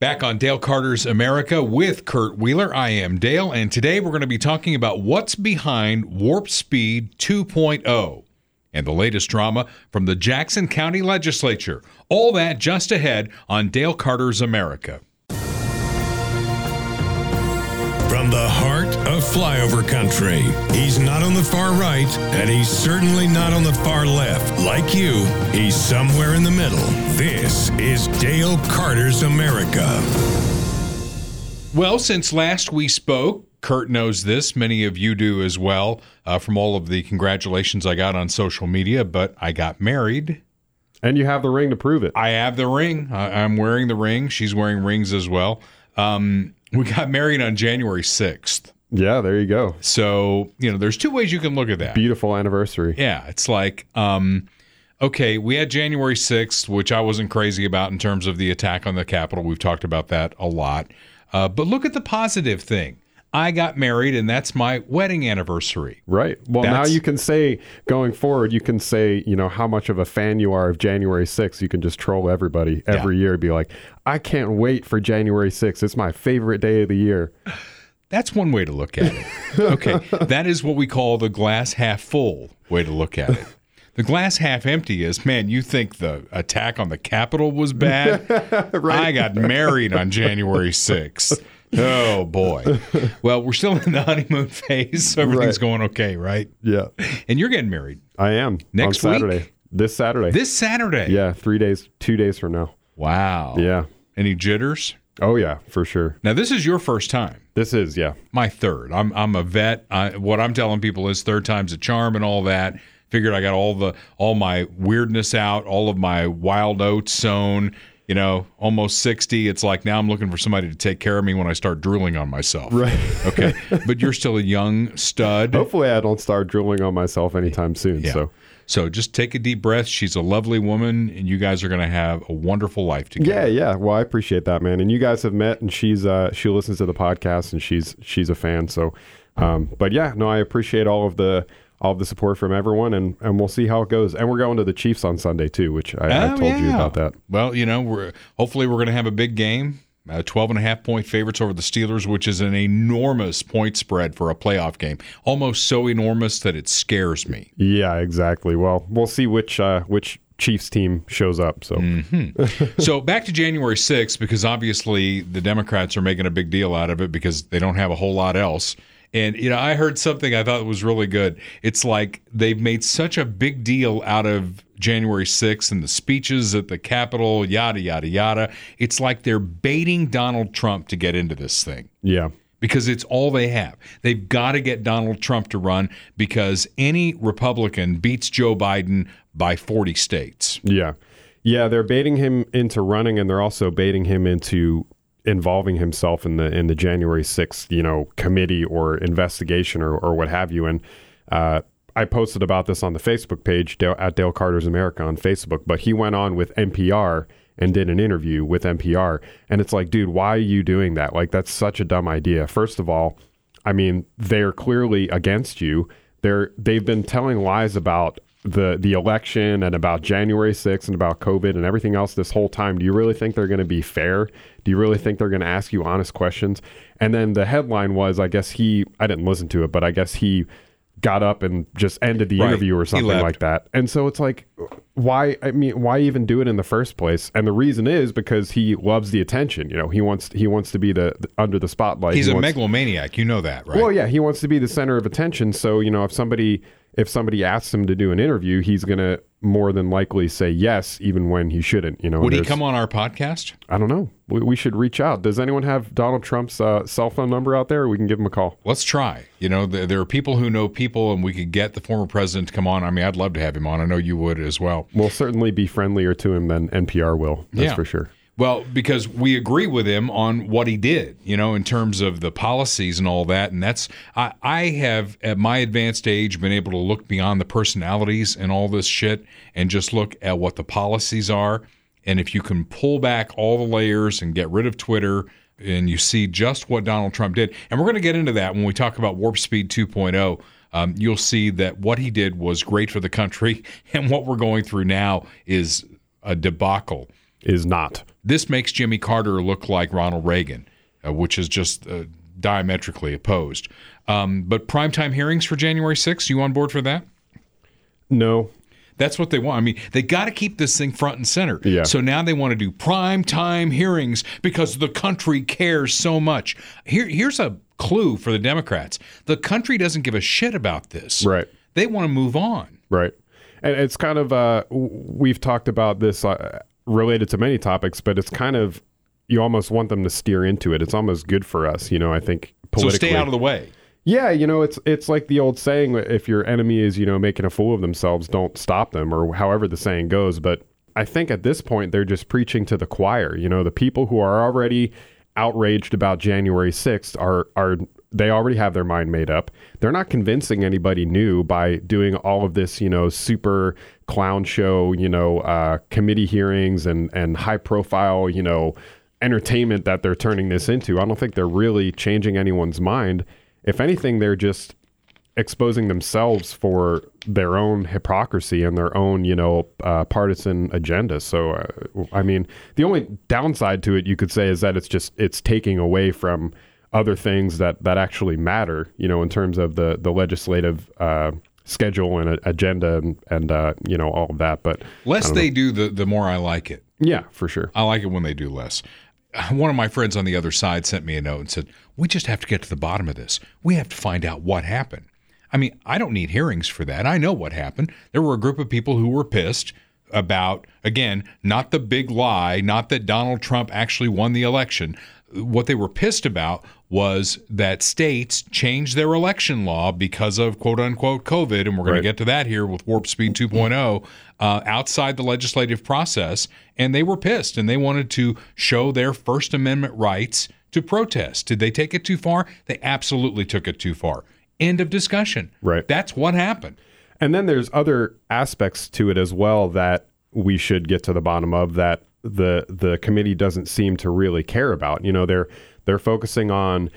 Back on Dale Carter's America with Kurt Wheeler. I am Dale, and today we're going to be talking about what's behind Warp Speed 2.0 and the latest drama from the Jackson County Legislature. All that just ahead on Dale Carter's America. From the heart flyover country, he's not on the far right, and he's certainly not on the far left. Like you, he's somewhere in the middle. This is Dale Carter's America. Well, since last we spoke, Kurt knows this. Many of you do as well uh, from all of the congratulations I got on social media, but I got married. And you have the ring to prove it. I have the ring. I- I'm wearing the ring. She's wearing rings as well. Um, we got married on January 6th. Yeah, there you go. So, you know, there's two ways you can look at that. Beautiful anniversary. Yeah, it's like, um, okay, we had January 6th, which I wasn't crazy about in terms of the attack on the Capitol. We've talked about that a lot. Uh, but look at the positive thing. I got married, and that's my wedding anniversary. Right. Well, now you can say going forward, you can say, you know, how much of a fan you are of January 6th. You can just troll everybody every year. Be like, I can't wait for January 6th. It's my favorite day of the year. That's one way to look at it. Okay, that is what we call the glass half full way to look at it. The glass half empty is, man, you think the attack on the Capitol was bad? I got married on January 6th. Oh, boy. Well, we're still in the honeymoon phase, so everything's Right. going okay, right? Yeah. And you're getting married I am. Next on week? Saturday. This Saturday. this Saturday. yeah, three days, two days from now. Wow. Yeah. Any jitters? Oh, yeah, for sure. Now, this is your first time. This is, yeah. my third. I'm I'm a vet. I, what I'm telling people is third time's a charm and all that. Figured I got all the all my weirdness out, all of my wild oats sown. You know, almost sixty. It's like now I'm looking for somebody to take care of me when I start drooling on myself. Right. Okay. but you're still a young stud. Hopefully, I don't start drooling on myself anytime soon. Yeah. So, So just take a deep breath. She's a lovely woman, and you guys are going to have a wonderful life together. Yeah, yeah. Well, I appreciate that, man. And you guys have met, and she's uh, she listens to the podcast, and she's she's a fan. So, um, but yeah, no, I appreciate all of the all of the support from everyone, and and we'll see how it goes. And we're going to the Chiefs on Sunday too, which I, I Oh, told you about that. Well, you know, we're hopefully we're going to have a big game. Uh, 12 and a half point favorites over the Steelers, which is an enormous point spread for a playoff game. Almost so enormous that it scares me. Yeah, exactly. Well, we'll see which uh, which Chiefs team shows up. So, Mm. so back to January 6th, because obviously the Democrats are making a big deal out of it because they don't have a whole lot else. And, you know, I heard something I thought was really good. It's like they've made such a big deal out of January 6th and the speeches at the Capitol, yada, yada, yada. It's like they're baiting Donald Trump to get into this thing yeah, because it's all they have. They've got to get Donald Trump to run because any Republican beats Joe Biden by 40 states. yeah, yeah. They're baiting him into running, and they're also baiting him into involving himself in the in the January sixth, you know, committee or investigation or or what have you. And uh, I posted about this on the Facebook page Dale, at Dale Carter's America on Facebook. But he went on with NPR and did an interview with NPR, and it's like, dude, why are you doing that? Like, that's such a dumb idea. First of all, I mean, they're clearly against you. They're they've been telling lies about the the election and about January 6th and about COVID and everything else this whole time. Do you really think they're going to be fair? Do you really think they're going to ask you honest questions? And then the headline was, I guess he I didn't listen to it, but I guess he got up and just ended the Right. interview or something like that. And so it's like why I mean why even do it in the first place? And the reason is because he loves the attention, you know. He wants he wants to be the, the- under the spotlight. He's He a megalomaniac. You know that, right? well, yeah, he wants to be the center of attention. So you know, if somebody if somebody asks him to do an interview, he's gonna more than likely say yes, even when he shouldn't. You know, Would he come on our podcast? I don't know. We, we should reach out. Does anyone have Donald Trump's uh, cell phone number out there? We can give him a call. Let's try. You know, there, there are people who know people, and we could get the former president to come on. I mean, I'd love to have him on. I know you would as well. We'll certainly be friendlier to him than NPR will. That's Yeah. for sure. Well, because we agree with him on what he did, you know, in terms of the policies and all that. And that's, I, I have, at my advanced age, been able to look beyond the personalities and all this shit and just look at what the policies are. And if you can pull back all the layers and get rid of Twitter and you see just what Donald Trump did, and we're going to get into that when we talk about Warp Speed 2.0. Um, you'll see that what he did was great for the country, and what we're going through now is a debacle Is not. This makes Jimmy Carter look like Ronald Reagan, uh, which is just uh, diametrically opposed. Um, but primetime hearings for January 6th, you on board for that? No, That's what they want. I mean, they got to keep this thing front and center. Yeah. So now they want to do prime time hearings because the country cares so much. Here, here's a clue for the Democrats: the country doesn't give a shit about this. Right. They want to move on. Right. And it's kind of uh, we've talked about this uh, related to many topics, but it's kind of you almost want them to steer into it. It's almost good for us, you know. I think So stay out of the way. yeah, you know, it's it's like the old saying: if your enemy is you know making a fool of themselves, don't stop them, or however the saying goes. But I think at this point they're just preaching to the choir. You know, the people who are already outraged about January sixth are are they already have their mind made up. They're not convincing anybody new by doing all of this, you know, super clown show, you know, uh, committee hearings and and high profile, you know, entertainment that they're turning this into. I don't think they're really changing anyone's mind. If anything, they're just exposing themselves for their own hypocrisy and their own, you know, uh, partisan agenda. So, uh, I mean, the only downside to it, you could say, is that it's just it's taking away from other things that that actually matter. You know, in terms of the the legislative. Uh, schedule and agenda and, and uh, you know all of that but Less they do, the the more I like it. yeah for sure I like it when they do less. One of my friends on the other side sent me a note and said, "We just have to get to the bottom of this. We have to find out what happened." I mean, I don't need hearings for that. I know what happened. There were a group of people who were pissed about again, not the big lie, not that Donald Trump actually won the election. What they were pissed about was that states changed their election law because of quote unquote COVID, and we're going Right. to get to that here with Warp Speed 2.0 uh, outside the legislative process, and they were pissed and they wanted to show their First Amendment rights to protest. Did they take it too far? They absolutely took it too far. End of discussion. Right. That's what happened. And then there's other aspects to it as well that we should get to the bottom of that the the committee doesn't seem to really care about. You know, they're they're focusing on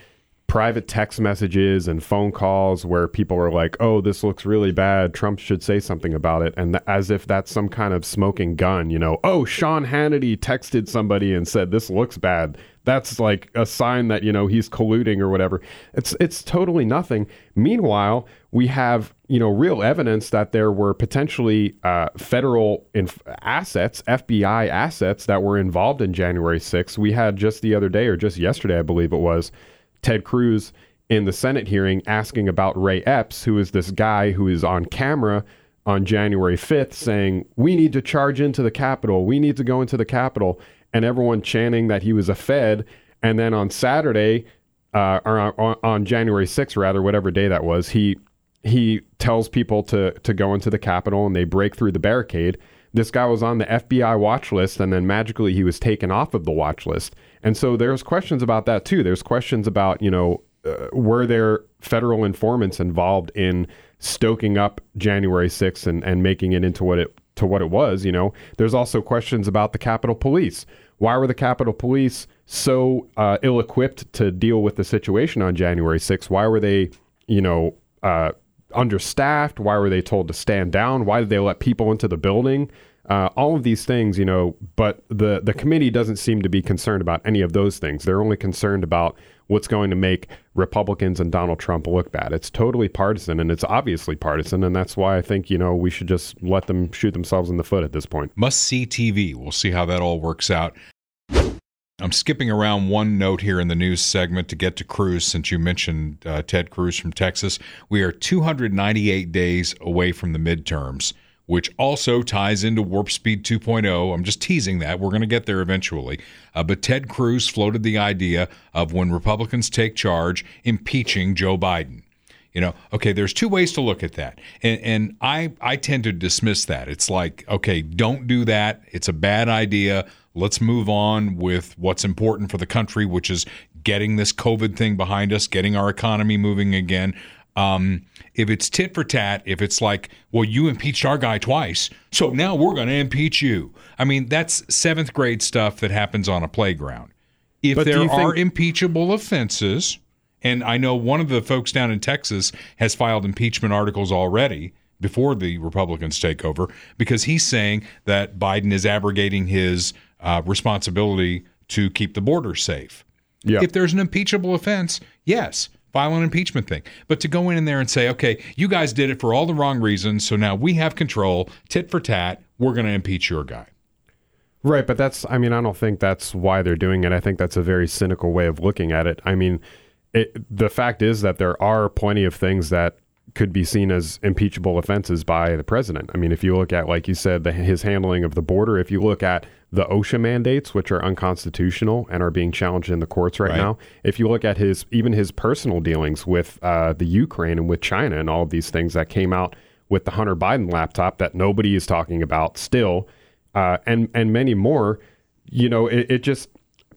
private text messages and phone calls where people are like, "Oh, this looks really bad. Trump should say something about it." And th- as if that's some kind of smoking gun, you know, "Oh, Sean Hannity texted somebody and said this looks bad." That's like a sign that, you know, he's colluding or whatever. It's it's totally nothing. Meanwhile, we have, you know, real evidence that there were potentially uh, federal inf- assets, FBI assets that were involved in January 6th. We had just the other day or just yesterday, I believe it was, Ted Cruz in the Senate hearing asking about Ray Epps, who is this guy who is on camera on January 5th saying, We need to charge into the Capitol. We need to go into the Capitol. And everyone chanting that he was a Fed. And then on Saturday, uh, or on, on January 6th, rather, whatever day that was, he he tells people to to go into the Capitol and they break through the barricade. This guy was on the FBI watch list, and then magically he was taken off of the watch list. And so there's questions about that too. There's questions about you know uh, were there federal informants involved in stoking up January 6th and, and making it into what it to what it was, you know. There's also questions about the Capitol Police. Why were the Capitol Police so uh, ill-equipped to deal with the situation on January 6th? Why were they, you know, uh, understaffed? Why were they told to stand down? Why did they let people into the building? Uh, all of these things, you know, but the the committee doesn't seem to be concerned about any of those things. They're only concerned about what's going to make Republicans and Donald Trump look bad. It's totally partisan, and it's obviously partisan, and that's why I think you know we should just let them shoot themselves in the foot at this point. Must see TV. We'll see how that all works out. I'm skipping around one note here in the news segment to get to Cruz since you mentioned uh, Ted Cruz from Texas. We are 298 days away from the midterms, which also ties into Warp Speed 2.0. I'm just teasing that. We're going to get there eventually. Uh, but Ted Cruz floated the idea of when Republicans take charge, impeaching Joe Biden. You know, okay, there's two ways to look at that. And, and I, I tend to dismiss that. It's like, okay, don't do that. It's a bad idea. Let's move on with what's important for the country, which is getting this COVID thing behind us, getting our economy moving again. Um, if it's tit for tat, if it's like, well, you impeached our guy twice, so now we're going to impeach you. I mean, that's seventh grade stuff that happens on a playground. If But there are think- impeachable offenses, and I know one of the folks down in Texas has filed impeachment articles already before the Republicans take over because he's saying that Biden is abrogating his uh, responsibility to keep the border safe. Yeah. If there's an impeachable offense, yes, file an impeachment thing. But to go in there and say, okay, you guys did it for all the wrong reasons, so now we have control, tit for tat, we're going to impeach your guy. Right, but that's I mean I don't think that's why they're doing it. I think that's a very cynical way of looking at it. I mean, it, the fact is that there are plenty of things that could be seen as impeachable offenses by the president. I mean, if you look at like you said the, his handling of the border, if you look at the OSHA mandates which are unconstitutional and are being challenged in the courts right, Right. now, if you look at his even his personal dealings with uh, the Ukraine and with China and all of these things that came out with the Hunter Biden laptop that nobody is talking about still, uh, and and many more, you know, it, it just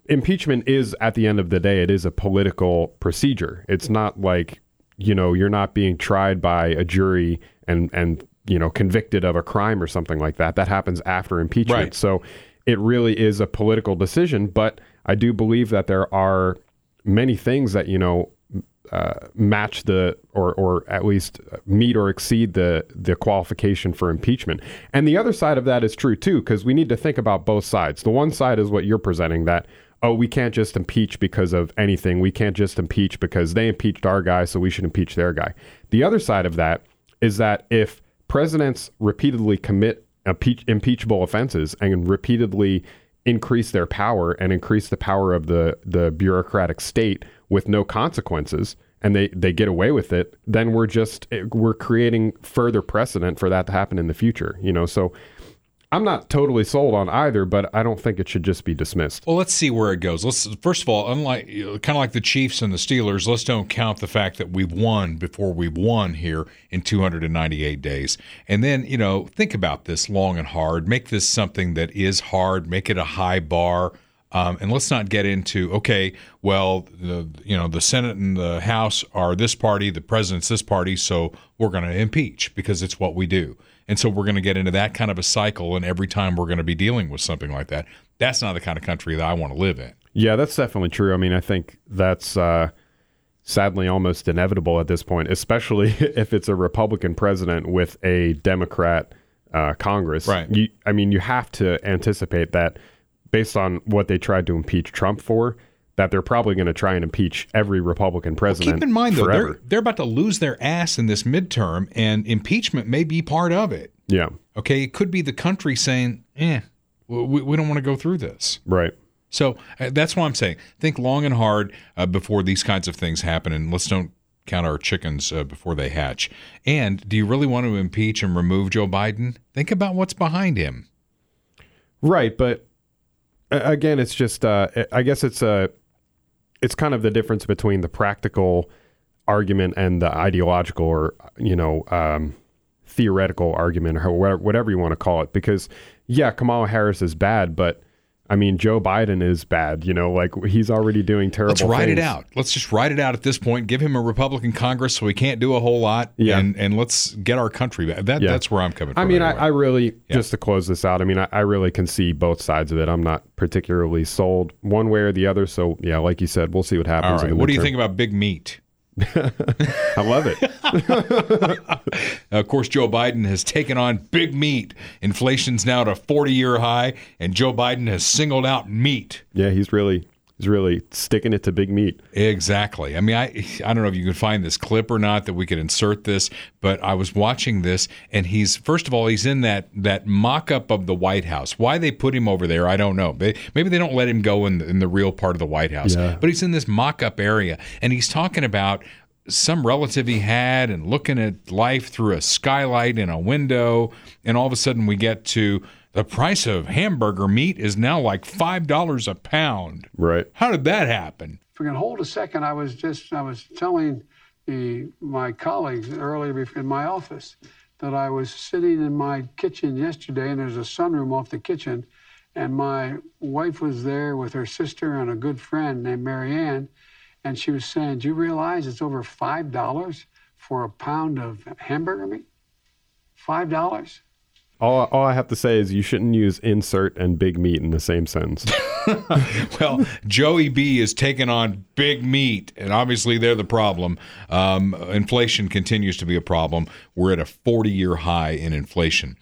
impeachment is at the end of the day, it is a political procedure. It's not like you know you're not being tried by a jury and and you know convicted of a crime or something like that. That happens after impeachment. Right. So it really is a political decision. But I do believe that there are many things that you know uh, match the or or at least meet or exceed the the qualification for impeachment. And the other side of that is true too because we need to think about both sides. The one side is what you're presenting that oh we can't just impeach because of anything. We can't just impeach because they impeached our guy so we should impeach their guy. The other side of that is that if presidents repeatedly commit impeach, impeachable offenses and repeatedly increase their power and increase the power of the the bureaucratic state with no consequences and they they get away with it then we're just eh, we're creating further precedent for that to happen in the future you know so I'm not totally sold on either but I don't think it should just be dismissed Well, let's see where it goes. Let's first of all, unlike kind of like the Chiefs and the Steelers, let's don't count the fact that we've won before we've won here in 298 days. And then, you know, think about this long and hard. Make this something that is hard. Make it a high bar. Um, and let's not get into okay, well, the you know the Senate and the House are this party, the president's this party, so we're going to impeach because it's what we do. And so we're going to get into that kind of a cycle, and every time we're going to be dealing with something like that, that's not the kind of country that I want to live in. Yeah, that's definitely true. I mean, I think that's uh, sadly almost inevitable at this point, especially if it's a Republican president with a Democrat uh, Congress. Right. You, I mean, you have to anticipate that based on what they tried to impeach Trump for, that they're probably going to try and impeach every Republican president. Keep in mind, though, forever. they're they're about to lose their ass in this midterm, and impeachment may be part of it. yeah, Okay, it could be the country saying, "Eh, we, we don't want to go through this." right. So uh, that's why I'm saying think long and hard uh, before these kinds of things happen, and let's don't count our chickens uh, before they hatch. And do you really want to impeach and remove Joe Biden? Think about what's behind him. Right, but again, it's just uh, I guess it's a it's kind of the difference between the practical argument and the ideological or you know um, theoretical argument or whatever, whatever you want to call it. Because yeah, Kamala Harris is bad, but I mean Joe Biden is bad. You know, like he's already doing terrible. Let's write it out. Let's just write it out at this point. Give him a Republican Congress so he can't do a whole lot. Yeah. And and let's get our country back. That Yeah. that's where I'm coming from. I mean, anyway. I, I really just to close this out. I mean, I, I really can see both sides of it. I'm not particularly sold one way or the other. So yeah, like you said, we'll see what happens. All in right. the What do you think about big meat? I love it. Of course, Joe Biden has taken on big meat. Inflation's now at a 40 year high, and Joe Biden has singled out meat. Yeah, he's really he's really sticking it to big meat. Exactly. I mean, I I don't know if you can find this clip or not that we could insert this, but I was watching this, and he's first of all he's in that that mock up of the White House. Why they put him over there, I don't know. They- Maybe they don't let him go in the, in the real part of the White House, Yeah. but he's in this mock up area, and he's talking about some relative he had and looking at life through a skylight in a window, and all of a sudden we get to the price of hamburger meat is now like five dollars a pound. Right. How did that happen? If we can hold a second, I was just I was telling the my colleagues earlier in my office that I was sitting in my kitchen yesterday, and there's a sunroom off the kitchen, and my wife was there with her sister and a good friend named Marianne, and she was saying, "Do you realize it's over five dollars for a pound of hamburger meat? Five dollars." All, all I have to say is you shouldn't use insert and big meat in the same sentence. Well, Joey B is taking on big meat, and obviously they're the problem. Um, inflation continues to be a problem. We're at a 40 year high in inflation.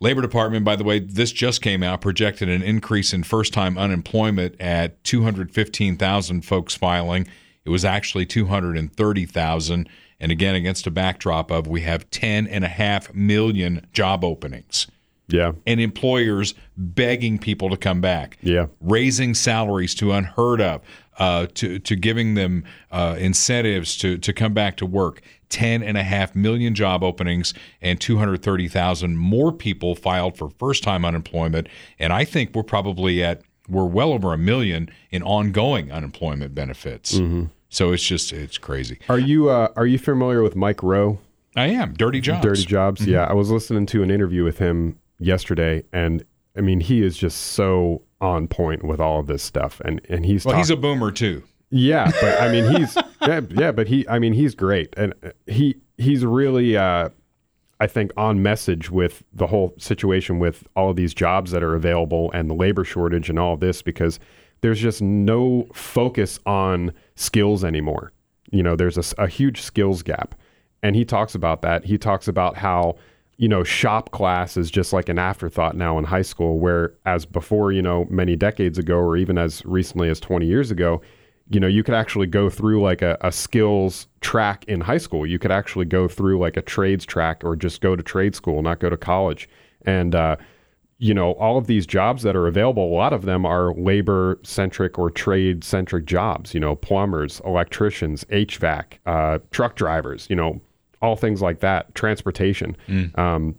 Labor Department, by the way, this just came out, projected an increase in first time unemployment at 215,000 folks filing. It was actually 230,000. And again, against a backdrop of we have 10.5 million job openings Yeah. and employers begging people to come back. Yeah. Raising salaries to unheard of, uh, to, to giving them uh, incentives to, to come back to work. 10.5 million job openings and 230,000 more people filed for first time unemployment. And I think we're probably at, we're well over a million in ongoing unemployment benefits. So it's just, it's crazy. Are you uh, are you familiar with Mike Rowe? I am. Dirty jobs. Dirty Jobs. Mm-hmm. Yeah, I was listening to an interview with him yesterday, and I mean, he is just so on point with all of this stuff, and and he's Well, he's a boomer too. yeah, but I mean, he's yeah, yeah, but he, I mean, he's great, and he he's really, uh, I think, on message with the whole situation with all of these jobs that are available and the labor shortage and all this because there's just no focus on skills anymore. You know, there's a huge skills gap, and he talks about that. He talks about how you know shop class is just like an afterthought now in high school, whereas before, you know, many decades ago, or even as recently as 20 years ago, you know, you could actually go through like a, a skills track in high school. You could actually go through like a trades track or just go to trade school, not go to college. And, uh, you know, all of these jobs that are available, a lot of them are labor centric or trade centric jobs, you know, plumbers, electricians, HVAC, uh, truck drivers, you know, all things like that, transportation. Um,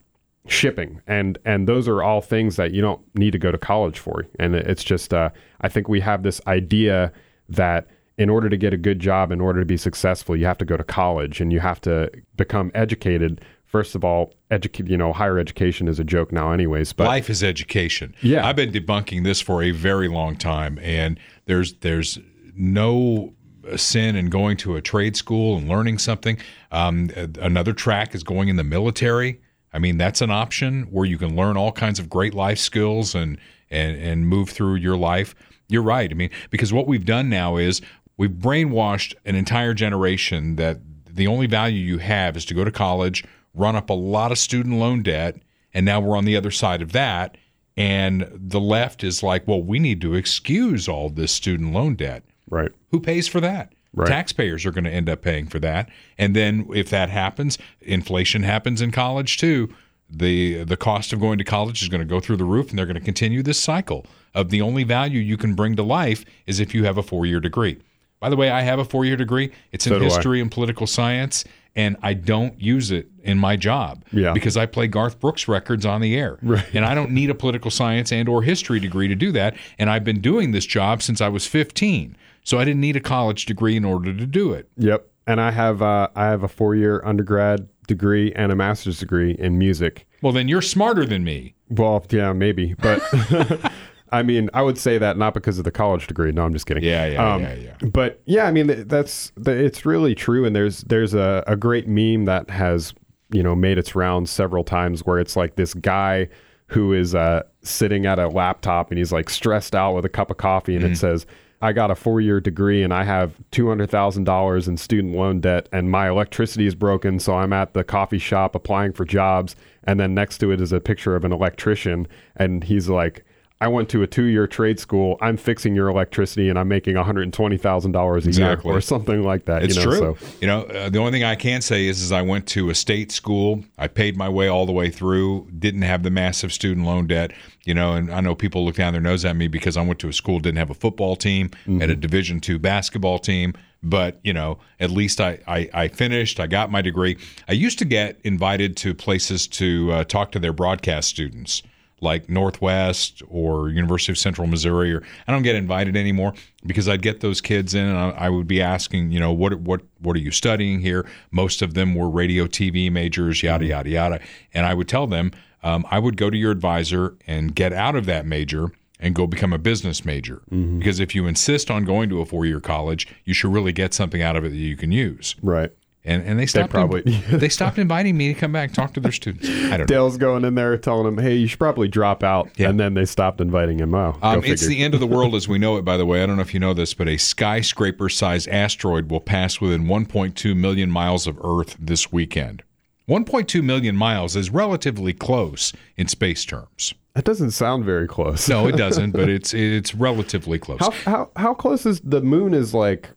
shipping and and those are all things that you don't need to go to college for and it's just uh, i think we have this idea that in order to get a good job in order to be successful you have to go to college and you have to become educated first of all educate you know higher education is a joke now anyways but life is education. Yeah. I've been debunking this for a very long time, and there's there's no sin in going to a trade school and learning something. Um, another track is going in the military. I mean, that's an option where you can learn all kinds of great life skills and and and move through your life. You're right. I mean, because what we've done now is we've brainwashed an entire generation that the only value you have is to go to college, run up a lot of student loan debt, and now we're on the other side of that. And the left is like, well, we need to excuse all this student loan debt. right Who pays for that? Right. Taxpayers are going to end up paying for that. And then if that happens, inflation happens in college too. The the cost of going to college is going to go through the roof and they're going to continue this cycle of the only value you can bring to life is if you have a four-year degree. By the way, I have a four-year degree. It's in So history and political science and I don't use it in my job Yeah. because I play Garth Brooks records on the air. And I don't need a political science and or history degree to do that. And I've been doing this job since I was 15. So I didn't need a college degree in order to do it. yep and i have uh, i have a four-year undergrad degree and a master's degree in music Well, then you're smarter than me. well yeah maybe but I mean, I would say that not because of the college degree. No, I'm just kidding. Yeah, yeah, Um, yeah, yeah. But yeah, I mean, that's it's really true. And there's there's a, a great meme that has you know made its rounds several times where it's like this guy who is uh, sitting at a laptop and he's like stressed out with a cup of coffee, and Mm-hmm. it says. I got a four year degree and I have $200,000 in student loan debt, and my electricity is broken. So I'm at the coffee shop applying for jobs. And then next to it is a picture of an electrician. And he's like, I went to a two year trade school. I'm fixing your electricity and I'm making $120,000 a Exactly. year or something like that. It's you know? true. So, You know, uh, the only thing I can say is, is I went to a state school. I paid my way all the way through. Didn't have the massive student loan debt. You know, and I know people look down their nose at me because I went to a school didn't have a football team, had a Division two basketball team. But you know, at least I, I I finished. I got my degree. I used to get invited to places to uh, talk to their broadcast students like Northwest or University of Central Missouri, or I don't get invited anymore because I'd get those kids in and I, I would be asking, you know, what what what are you studying here? Most of them were radio, TV majors, yada yada yada, and I would tell them um, I would go to your advisor and get out of that major and go become a business major because if you insist on going to a four year college, you should really get something out of it that you can use. right. And and they stopped probably- they stopped inviting me to come back and talk to their students. I don't know. Dale's going in there telling him, hey, you should probably drop out. Yeah. And then they stopped inviting him. Oh, Um, it's figure. the end of the world as we know it, by the way. I don't know if you know this, but a skyscraper sized asteroid will pass within 1.2 million miles of Earth this weekend. 1.2 million miles is relatively close in space terms. That doesn't sound very close. No, it doesn't, but it's it's relatively close. How how how close is the moon? Is like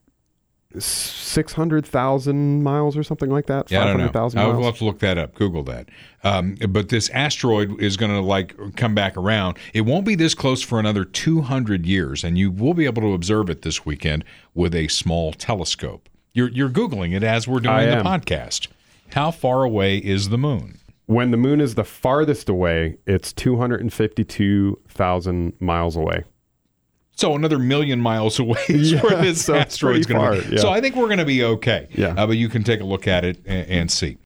six hundred thousand miles or something like that. Yeah, I don't know. I'll have to look that up. Google that. Um, but this asteroid is going to like come back around. It won't be this close for another 200 years, and you will be able to observe it this weekend with a small telescope. You're you're googling it as we're doing I the am. podcast. How far away is the moon? When the moon is the farthest away, it's two hundred and fifty-two thousand miles away. So another million miles away is Yeah, where this so asteroid's going to be. yeah. So I think we're going to be okay. Yeah. Uh, but you can take a look at it and, and see.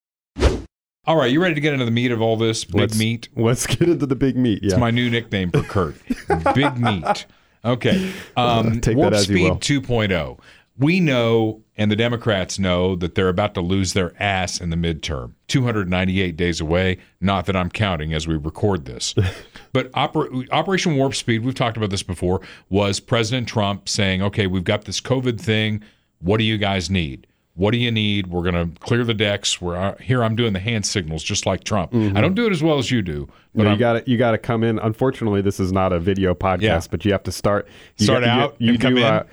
All right, you ready to get into the meat of all this? Big Let's- meat. Let's get into the big meat. Yeah. It's my new nickname for Kurt. Big Meat. Okay. Um, Take that Warp as you Speed will. 2.0. We know, and the Democrats know, that they're about to lose their ass in the midterm. 298 days away. Not that I'm counting as we record this. But Oper- Operation Warp Speed, we've talked about this before, was President Trump saying, okay, we've got this COVID thing. What do you guys need? What do you need? We're going to clear the decks. We're uh, here. I'm doing the hand signals just like Trump. I don't do it as well as you do, but No, you got to you got to come in. Unfortunately, this is not a video podcast, Yeah. but you have to start you Start got- out You, and come do in? Uh,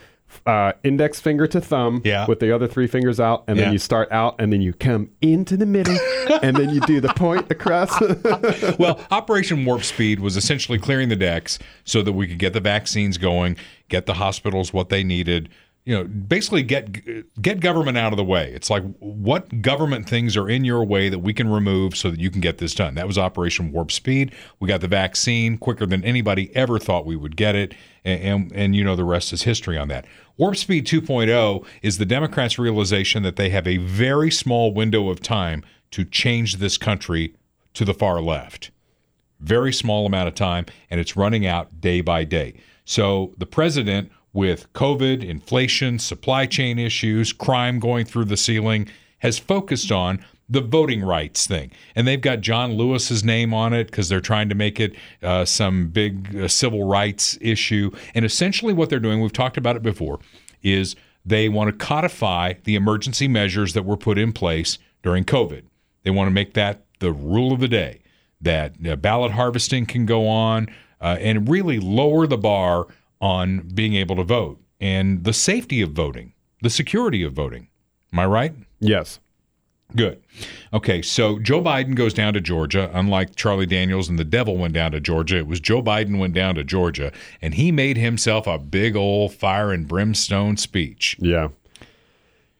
uh, index finger to thumb, Yeah. with the other three fingers out, and Yeah. then you start out, and then you come into the middle, and then you do the point across. well, Operation Warp Speed was essentially clearing the decks so that we could get the vaccines going, get the hospitals what they needed. You know, basically get get government out of the way. It's like what government things are in your way that we can remove so that you can get this done. That was Operation Warp Speed. We got the vaccine quicker than anybody ever thought we would get it, and and, and you know the rest is history on that. Warp Speed 2.0 is the Democrats' realization that they have a very small window of time to change this country to the far left very small amount of time, and it's running out day by day. So the president, with COVID, inflation, supply chain issues, crime going through the ceiling, has focused on the voting rights thing. And they've got John Lewis's name on it because they're trying to make it uh, some big uh, civil rights issue. And essentially, what they're doing, we've talked about it before, is they want to codify the emergency measures that were put in place during COVID. They want to make that the rule of the day that uh, ballot harvesting can go on uh, and really lower the bar on being able to vote and the safety of voting, the security of voting. Am I right? yes, Good. Okay, so Joe Biden goes down to Georgia. Unlike Charlie Daniels and the devil went down to Georgia, it was Joe Biden went down to Georgia, and he made himself a big old fire and brimstone speech. yeah,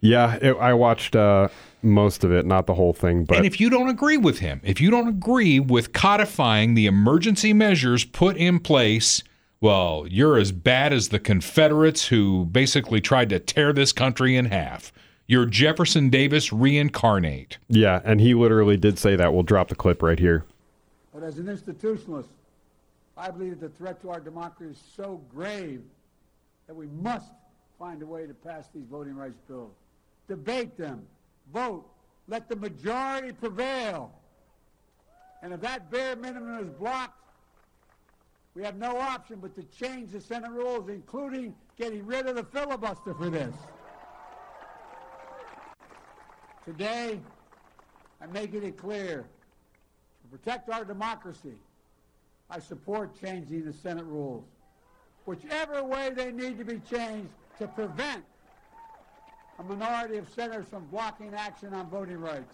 yeah. It, I watched uh, most of it, not the whole thing, but and if you don't agree with him, if you don't agree with codifying the emergency measures put in place, well, you're as bad as the Confederates who basically tried to tear this country in half. You're Jefferson Davis reincarnate. yeah, and he literally did say that. We'll drop the clip right here. But as an institutionalist, I believe that the threat to our democracy is so grave that we must find a way to pass these voting rights bills. Debate them, vote, let the majority prevail. And if that bare minimum is blocked, we have no option but to change the Senate rules, including getting rid of the filibuster for this. Today, I'm making it clear to protect our democracy, I support changing the Senate rules, whichever way they need to be changed to prevent a minority of senators from blocking action on voting rights.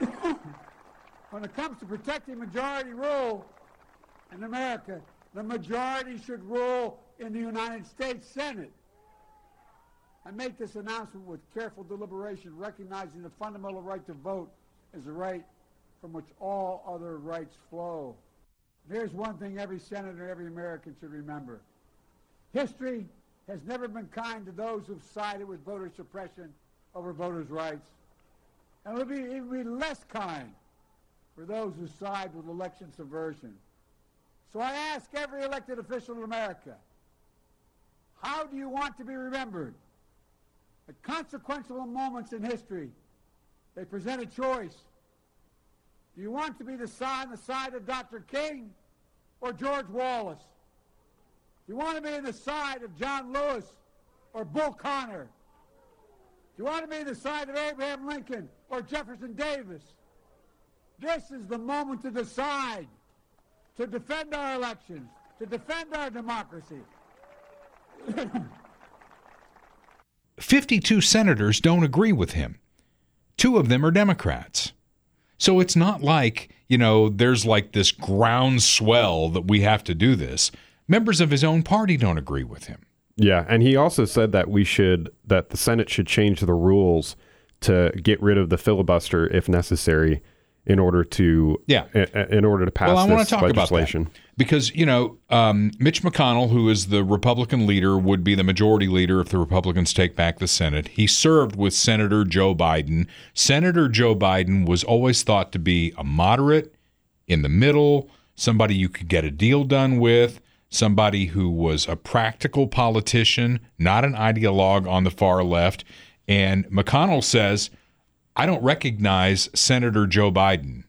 when it comes to protecting majority rule in America, the majority should rule in the United States Senate. I make this announcement with careful deliberation, recognizing the fundamental right to vote is a right from which all other rights flow. Here's one thing every senator, every American should remember. History has never been kind to those who've sided with voter suppression over voters' rights. And it will be, will be less kind for those who side with election subversion. So I ask every elected official in America, how do you want to be remembered? At consequential moments in history, they present a choice. Do you want to be the side, the side of Dr. King or George Wallace? Do you want to be on the side of John Lewis or Bull Connor? Do you want to be the side of Abraham Lincoln or Jefferson Davis? This is the moment to decide, to defend our elections, to defend our democracy. 52 senators don't agree with him. Two of them are Democrats. So it's not like, you know, there's like this groundswell that we have to do this. Members of his own party don't agree with him. Yeah, and he also said that we should that the Senate should change the rules to get rid of the filibuster if necessary in order to Yeah. in, order to pass Well, I this want to talk legislation. about that because you know um, Mitch McConnell, who is the Republican leader, would be the majority leader if the Republicans take back the Senate. He served with Senator Joe Biden. Senator Joe Biden was always thought to be a moderate, in the middle, somebody you could get a deal done with, somebody who was a practical politician, not an ideologue on the far left. And McConnell says, "I don't recognize Senator Joe Biden."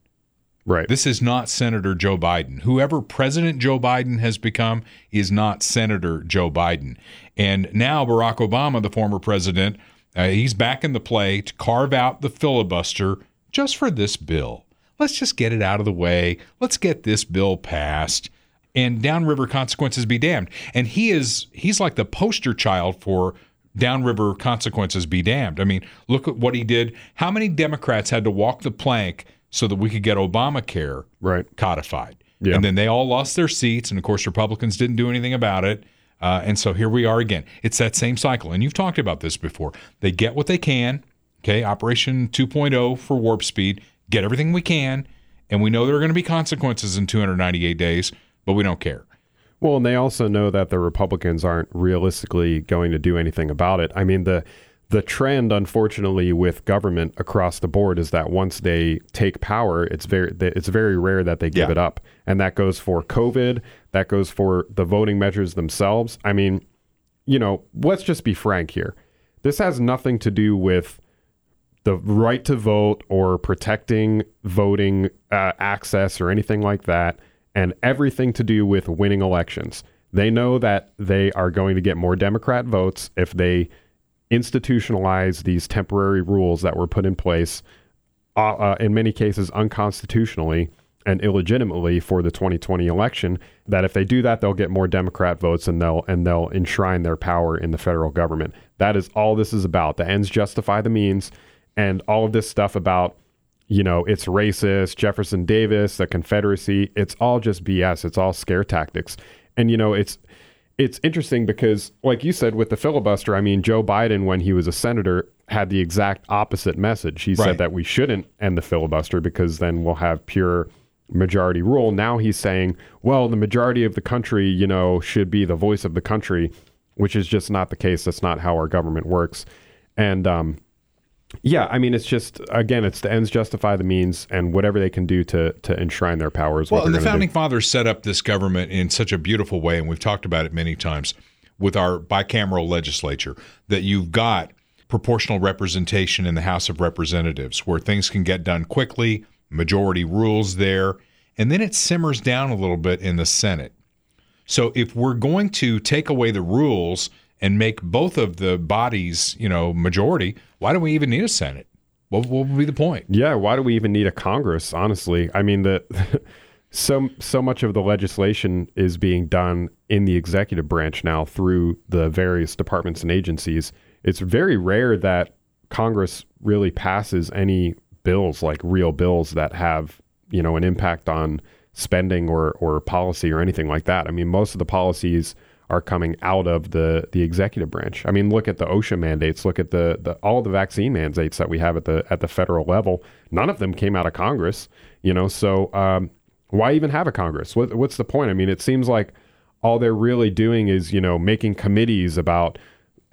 Right. This is not Senator Joe Biden. Whoever President Joe Biden has become is not Senator Joe Biden. And now Barack Obama, the former president, uh, he's back in the play to carve out the filibuster just for this bill. Let's just get it out of the way. Let's get this bill passed and downriver consequences be damned. And he is he's like the poster child for downriver consequences be damned. I mean, look at what he did. How many Democrats had to walk the plank so that we could get Obamacare Right. codified? Yeah. And then they all lost their seats, and of course, Republicans didn't do anything about it. Uh, and so here we are again. It's that same cycle. And you've talked about this before. They get what they can. Okay, Operation 2.0 for warp speed. Get everything we can, and we know there are going to be consequences in 298 days, but we don't care. Well, and they also know that the Republicans aren't realistically going to do anything about it. I mean, the the trend, unfortunately, with government across the board is that once they take power, it's very it's very rare that they give Yeah. it up, and that goes for COVID. That goes for the voting measures themselves. I mean, you know, let's just be frank here. This has nothing to do with the right to vote or protecting voting uh, access or anything like that, and everything to do with winning elections. They know that they are going to get more Democrat votes if they institutionalize these temporary rules that were put in place, uh, uh, in many cases unconstitutionally and illegitimately for the 2020 election. That if they do that, they'll get more Democrat votes and they'll and they'll enshrine their power in the federal government. That is all this is about. The ends justify the means, and all of this stuff about you know it's racist, Jefferson Davis, the Confederacy. It's all just BS. It's all scare tactics, and you know it's it's interesting because, like you said, with the filibuster, I mean, Joe Biden, when he was a senator, had the exact opposite message. He Right. said that we shouldn't end the filibuster because then we'll have pure majority rule. Now he's saying, well, the majority of the country, you know, should be the voice of the country, which is just not the case. That's not how our government works. And, um, yeah, I mean, it's just again, it's the ends justify the means, and whatever they can do to to enshrine their powers. Well, and the founding do. fathers set up this government in such a beautiful way, and we've talked about it many times with our bicameral legislature that you've got proportional representation in the House of Representatives where things can get done quickly, majority rules there, and then it simmers down a little bit in the Senate. So if we're going to take away the rules and make both of the bodies, you know, majority, why do we even need a Senate? What, what would be the point? Yeah, why do we even need a Congress? Honestly, I mean the so so much of the legislation is being done in the executive branch now through the various departments and agencies. It's very rare that Congress really passes any bills like real bills that have you know an impact on spending or or policy or anything like that. I mean, most of the policies are coming out of the the executive branch. I mean, look at the OSHA mandates. Look at the, the all the vaccine mandates that we have at the at the federal level. None of them came out of Congress. You know, so um, why even have a Congress? What, what's the point? I mean, it seems like all they're really doing is you know making committees about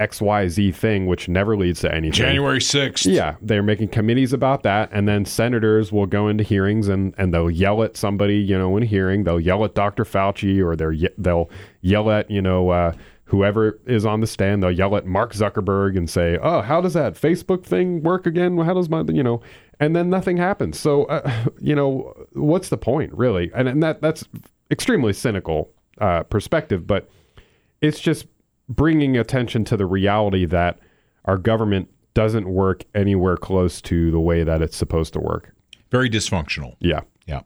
X Y Z thing, which never leads to anything. January 6th. Yeah, they're making committees about that, and then senators will go into hearings and, and they'll yell at somebody, you know, in a hearing. They'll yell at Dr. Fauci, or they're, they'll yell at you know uh, whoever is on the stand. They'll yell at Mark Zuckerberg and say, "Oh, how does that Facebook thing work again? How does my you know?" And then nothing happens. So uh, you know, what's the point, really? And, and that that's extremely cynical uh, perspective, but it's just bringing attention to the reality that our government doesn't work anywhere close to the way that it's supposed to work. Very dysfunctional. Yeah. Yeah.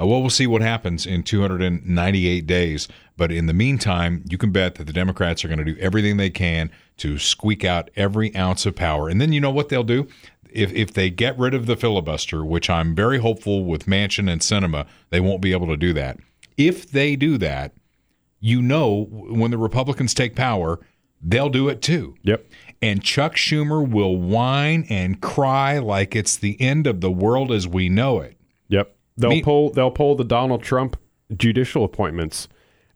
Uh, well, we'll see what happens in 298 days. But in the meantime, you can bet that the Democrats are going to do everything they can to squeak out every ounce of power. And then you know what they'll do? If, if they get rid of the filibuster, which I'm very hopeful with Manchin and Sinema, they won't be able to do that. If they do that, you know when the Republicans take power, they'll do it too. Yep. And Chuck Schumer will whine and cry like it's the end of the world as we know it. Yep. They'll Me- pull they'll pull the Donald Trump judicial appointments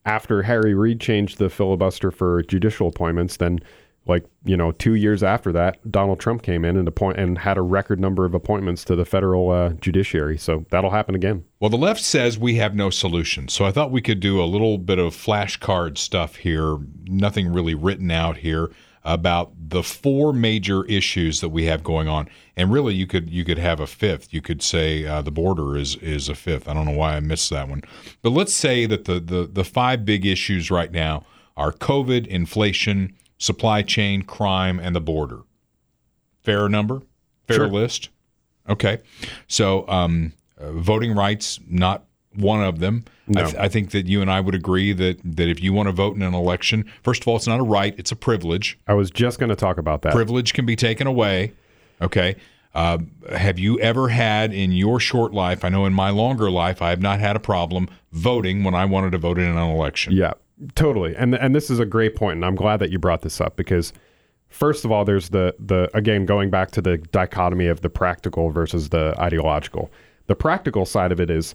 after Harry Reid changed the filibuster for judicial appointments. Then, like you know, two years after that, Donald Trump came in and appoint and had a record number of appointments to the federal uh, judiciary. So that'll happen again. Well, the left says we have no solution. So I thought we could do a little bit of flashcard stuff here, nothing really written out here about the four major issues that we have going on. And really you could you could have a fifth. You could say uh, the border is is a fifth. I don't know why I missed that one. But let's say that the the the five big issues right now are COVID, inflation, supply chain, crime and the border. Fair number? Fair Sure. list? Okay. So, um, uh, voting rights, not one of them. I, th- I think that you and I would agree that, that if you want to vote in an election, first of all, it's not a right, it's a privilege. I was just going to talk about that. Privilege can be taken away. Okay. Uh, have you ever had in your short life, I know in my longer life, I have not had a problem voting when I wanted to vote in an election. Yeah, totally. And and this is a great point, and I'm glad that you brought this up because first of all, there's the the again going back to the dichotomy of the practical versus the ideological. The practical side of it is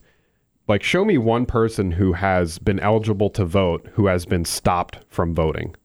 like show me one person who has been eligible to vote who has been stopped from voting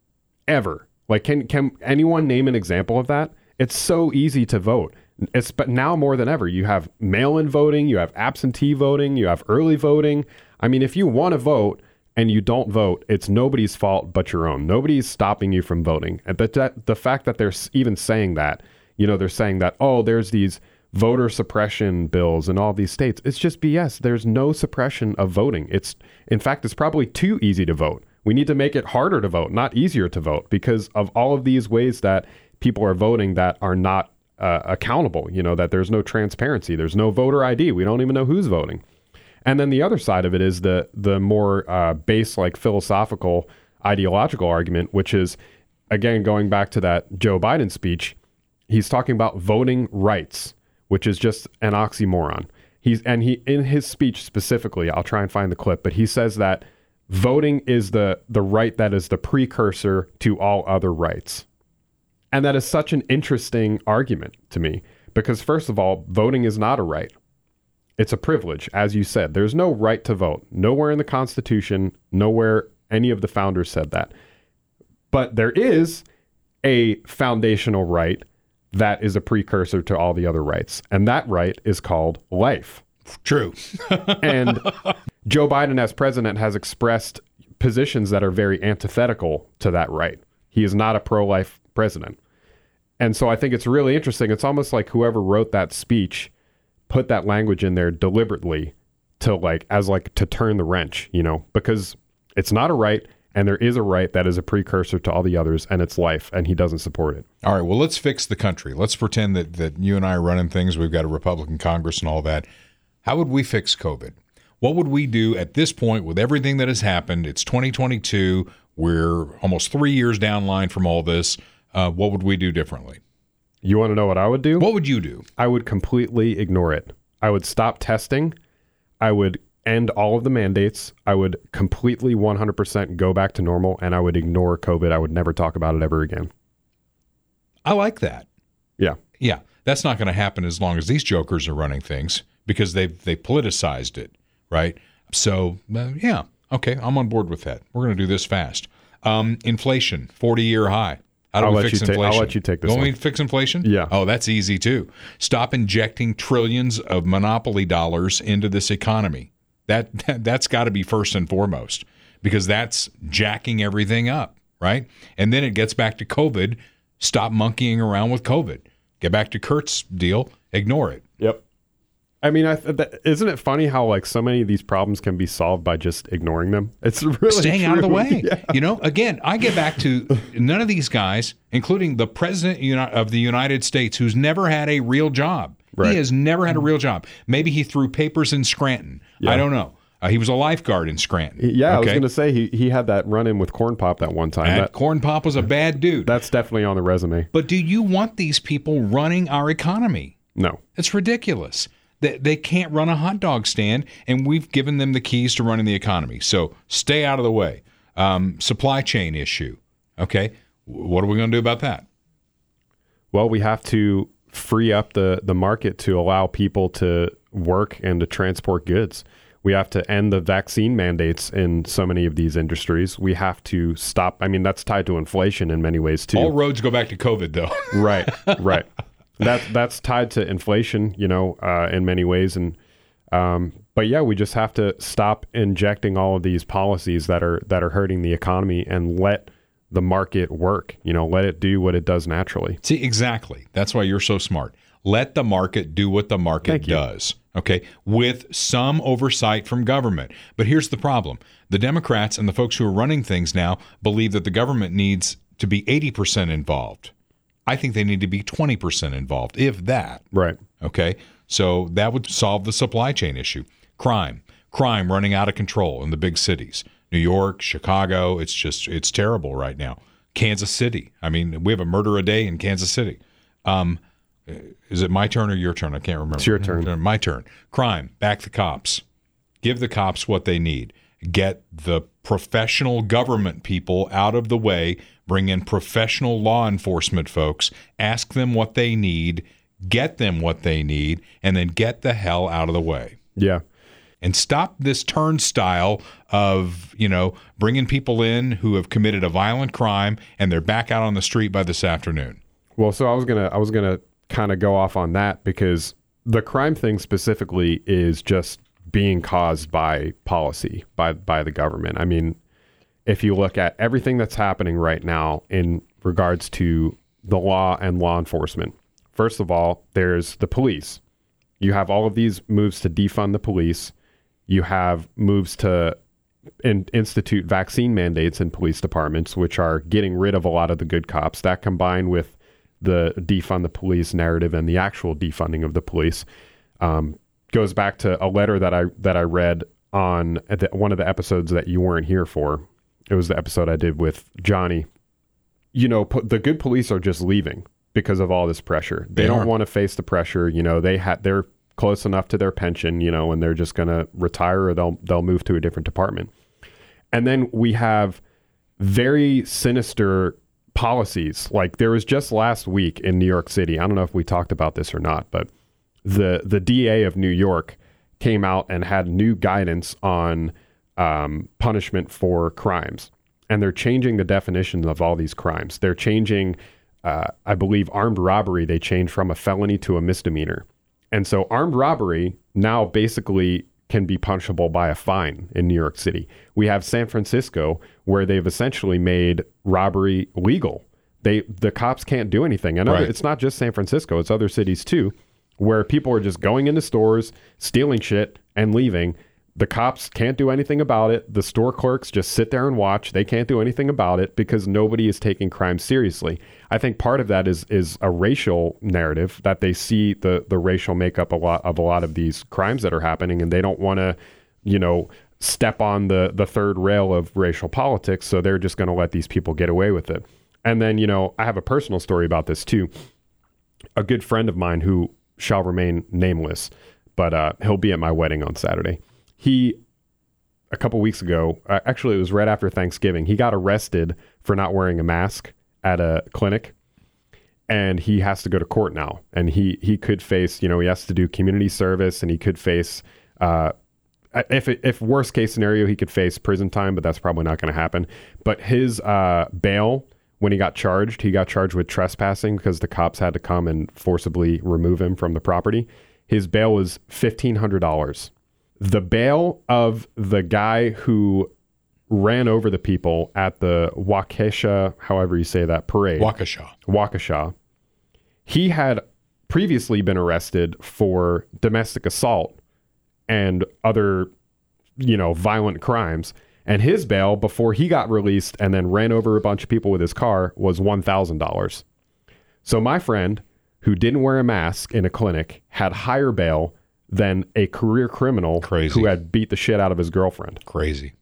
ever. Like can can anyone name an example of that? It's so easy to vote. It's but now more than ever. You have mail-in voting, you have absentee voting, you have early voting. I mean, if you want to vote and you don't vote, it's nobody's fault but your own. Nobody's stopping you from voting. And but that, the fact that they're even saying that, you know, they're saying that oh, there's these voter suppression bills in all these states. It's just BS. There's no suppression of voting. It's in fact, it's probably too easy to vote. We need to make it harder to vote, not easier to vote, because of all of these ways that people are voting that are not uh, accountable. You know that there's no transparency. There's no voter ID. We don't even know who's voting. And then the other side of it is the the more uh, base, like philosophical, ideological argument, which is again going back to that Joe Biden speech. He's talking about voting rights, which is just an oxymoron. He's and he in his speech specifically, I'll try and find the clip, but he says that voting is the the right that is the precursor to all other rights. And that is such an interesting argument to me because first of all, voting is not a right. It's a privilege, as you said. There's no right to vote. Nowhere in the Constitution, nowhere any of the founders said that. But there is a foundational right that is a precursor to all the other rights. And that right is called life. True. And Joe Biden, as president, has expressed positions that are very antithetical to that right. He is not a pro life president. And so I think it's really interesting. It's almost like whoever wrote that speech put that language in there deliberately to like, as like to turn the wrench, you know, because it's not a right. And there is a right that is a precursor to all the others, and it's life, and he doesn't support it. All right, well, let's fix the country. Let's pretend that, that you and I are running things. We've got a Republican Congress and all that. How would we fix COVID? What would we do at this point with everything that has happened? It's 2022. We're almost three years down line from all this. Uh, what would we do differently? You want to know what I would do? What would you do? I would completely ignore it. I would stop testing. I would end all of the mandates. I would completely 100% go back to normal and I would ignore COVID. I would never talk about it ever again. I like that. Yeah. Yeah, that's not going to happen as long as these jokers are running things because they've they politicized it, right? So uh, yeah, okay, I'm on board with that. We're going to do this fast. Um, inflation, 40 year high. How do I'll we let fix you ta- I'll let you take this Don't one. we fix inflation? Yeah. Oh, that's easy too. Stop injecting trillions of monopoly dollars into this economy. That, that that's got to be first and foremost because that's jacking everything up, right? And then it gets back to COVID. Stop monkeying around with COVID. Get back to Kurt's deal. Ignore it. I mean, I th- that, isn't it funny how like so many of these problems can be solved by just ignoring them? It's really staying out of the way. Yeah. You know, again, I get back to none of these guys, including the president of the United States, who's never had a real job. Right. He has never had a real job. Maybe he threw papers in Scranton. I don't know. Uh, he was a lifeguard in Scranton. Yeah, I was going to say he, he had that run in with Corn Pop that one time. That, Corn Pop was a bad dude. that's definitely on the resume. but do you want these people running our economy? No. It's ridiculous. They, they can't run a hot dog stand, and we've given them the keys to running the economy. So stay out of the way. Um, supply chain issue. Okay. What are we going to do about that? Well, we have to free up the, the market to allow people to work and to transport goods. We have to end the vaccine mandates in so many of these industries. We have to stop. I mean, that's tied to inflation in many ways too. All roads go back to COVID, though. right, right. That that's tied to inflation, you know, uh, in many ways. And um, but yeah, we just have to stop injecting all of these policies that are that are hurting the economy and let the market work. You know, let it do what it does naturally. See, exactly. That's why you're so smart. Let the market do what the market does. Okay. With some oversight from government. But here's the problem the Democrats and the folks who are running things now believe that the government needs to be 80% involved. I think they need to be 20% involved, if that. Right. Okay. So that would solve the supply chain issue. Crime, crime running out of control in the big cities. New York, Chicago, it's just, it's terrible right now. Kansas City. I mean, we have a murder a day in Kansas City. Um, is it my turn or your turn? I can't remember. It's your turn. My turn. Crime, back the cops. Give the cops what they need. Get the professional government people out of the way. Bring in professional law enforcement folks. Ask them what they need. Get them what they need. And then get the hell out of the way. Yeah. And stop this turnstile of, you know, bringing people in who have committed a violent crime and they're back out on the street by this afternoon. Well, so I was gonna I was gonna kind of go off on that because the crime thing specifically is just being caused by policy by by the government. I mean, if you look at everything that's happening right now in regards to the law and law enforcement, first of all, there's the police. You have all of these moves to defund the police. You have moves to in, institute vaccine mandates in police departments, which are getting rid of a lot of the good cops. That combined with the defund the police narrative and the actual defunding of the police um, goes back to a letter that I that I read on the, one of the episodes that you weren't here for. It was the episode I did with Johnny. You know, pu- the good police are just leaving because of all this pressure. They, They don't want to face the pressure. You know, they had they're close enough to their pension. You know, and they're just going to retire or they'll they'll move to a different department. And then we have very sinister policies. Like there was just last week in New York City. I don't know if we talked about this or not, but the the DA of New York came out and had new guidance on um, punishment for crimes, and they're changing the definition of all these crimes. They're changing, uh, I believe, armed robbery. They changed from a felony to a misdemeanor, and so armed robbery now basically can be punishable by a fine in New York City. We have San Francisco where they've essentially made robbery legal. They the cops can't do anything. And Right. it's not just San Francisco, it's other cities too where people are just going into stores, stealing shit and leaving. The cops can't do anything about it. The store clerks just sit there and watch. They can't do anything about it because nobody is taking crime seriously. I think part of that is is a racial narrative that they see the the racial makeup a lot of a lot of these crimes that are happening, and they don't want to, you know, step on the the third rail of racial politics. So they're just going to let these people get away with it. And then you know, I have a personal story about this too a good friend of mine who shall remain nameless, but uh, he'll be at my wedding on Saturday. He, a couple weeks ago, uh, actually, it was right after Thanksgiving, he got arrested for not wearing a mask at a clinic. And he has to go to court now, and he he could face, you know, he has to do community service, and he could face, uh, if if worst case scenario, he could face prison time, but that's probably not going to happen. But his uh, bail when he got charged, he got charged with trespassing because the cops had to come and forcibly remove him from the property. His bail was fifteen hundred dollars. The bail of the guy who ran over the people at the Waukesha, however you say that parade, Waukesha. Waukesha, he had previously been arrested for domestic assault and other, you know, violent crimes. And his bail before he got released and then ran over a bunch of people with his car was $1,000. So my friend, who didn't wear a mask in a clinic, had higher bail than a career criminal Crazy. who had beat the shit out of his girlfriend. Crazy.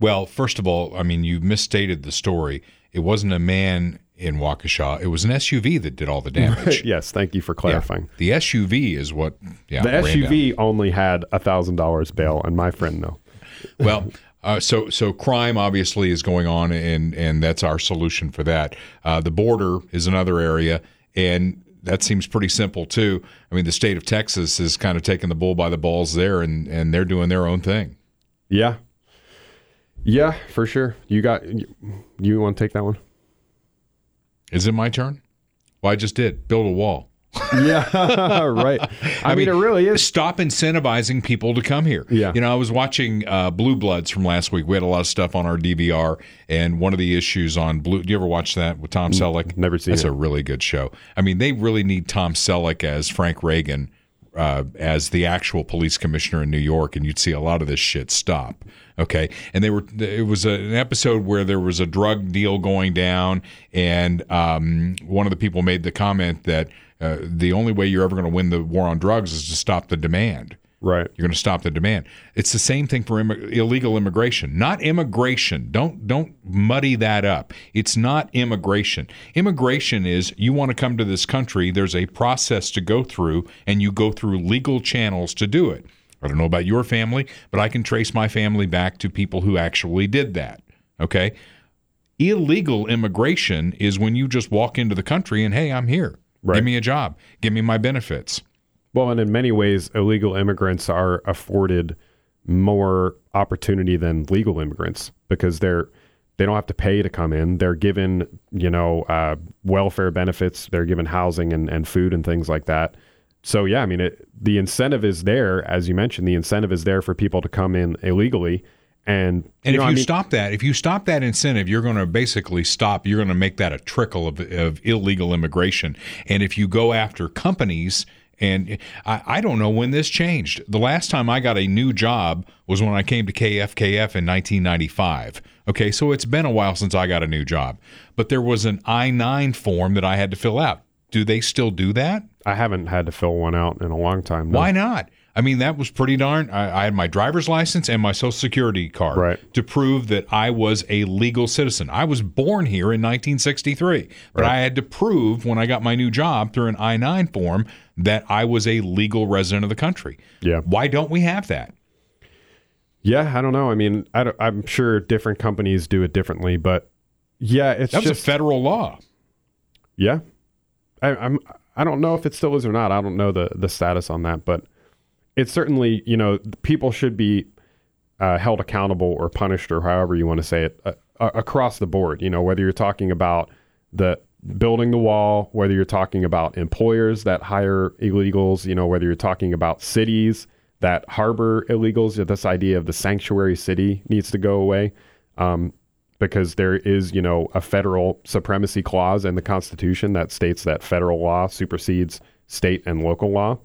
Well, first of all, I mean, you misstated the story. It wasn't a man in Waukesha. It was an SUV that did all the damage. yes, thank you for clarifying. The SUV is what. Yeah, The ran down. SUV only had a thousand dollars bail, and my friend no. Well, uh, so so crime obviously is going on, and and that's our solution for that. Uh, the border is another area, and that seems pretty simple too. I mean, the state of Texas is kind of taking the bull by the balls there, and and they're doing their own thing. Yeah, yeah, for sure. You got you, you want to take that one? Is it my turn? Well, I just did build a wall. Yeah, right. I, mean, it really is. Stop incentivizing people to come here. Yeah. You know, I was watching uh, Blue Bloods from last week. We had a lot of stuff on our DVR, and one of the issues on Blue. Do you ever watch that with Tom Selleck? never seen That's it. a really good show. I mean, they really need Tom Selleck as Frank Reagan. Uh, as the actual police commissioner in New York, and you'd see a lot of this shit stop. Okay, and they were. It was a, an episode where there was a drug deal going down, and um, one of the people made the comment that uh, the only way you're ever going to win the war on drugs is to stop the demand. Right. You're going to stop the demand. It's the same thing for Im- illegal immigration, not immigration. Don't don't muddy that up. It's not immigration. Immigration is you want to come to this country. There's a process to go through, and you go through legal channels to do it. I don't know about your family, but I can trace my family back to people who actually did that. Okay. Illegal immigration is when you just walk into the country and hey, I'm here. Right. Give me a job. Give me my benefits. Well, and in many ways, illegal immigrants are afforded more opportunity than legal immigrants because they're they don't have to pay to come in. They're given, you know, uh, welfare benefits. They're given housing and, and food and things like that. So yeah, I mean, it, the incentive is there, as you mentioned. The incentive is there for people to come in illegally, and And know, if I you mean- stop that, if you stop that incentive, you're going to basically stop. You're going to make that a trickle of, of illegal immigration. And if you go after companies, and I, I don't know when this changed. The last time I got a new job was when I came to KFKF in 1995. Okay, so it's been a while since I got a new job. But there was an I 9 form that I had to fill out. Do they still do that? I haven't had to fill one out in a long time. no. Why not? I mean, that was pretty darn. I, I had my driver's license and my social security card Right. to prove that I was a legal citizen. I was born here in 1963, but I had to prove when I got my new job through an I 9 form that I was a legal resident of the country. Yeah. Why don't we have that? Yeah, I don't know. I mean, I I'm sure different companies do it differently, but yeah, it's That was just a federal law. yeah. I, I'm I don't know if it still is or not. I don't know the the status on that, but it's certainly you know people should be uh, held accountable or punished or however you want to say it uh, across the board. You know, whether you're talking about the building the wall, whether you're talking about employers that hire illegals, you know, whether you're talking about cities that harbor illegals, this idea of the sanctuary city needs to go away. Um, because there is, you know, a federal supremacy clause in the Constitution that states that federal law supersedes state and local law.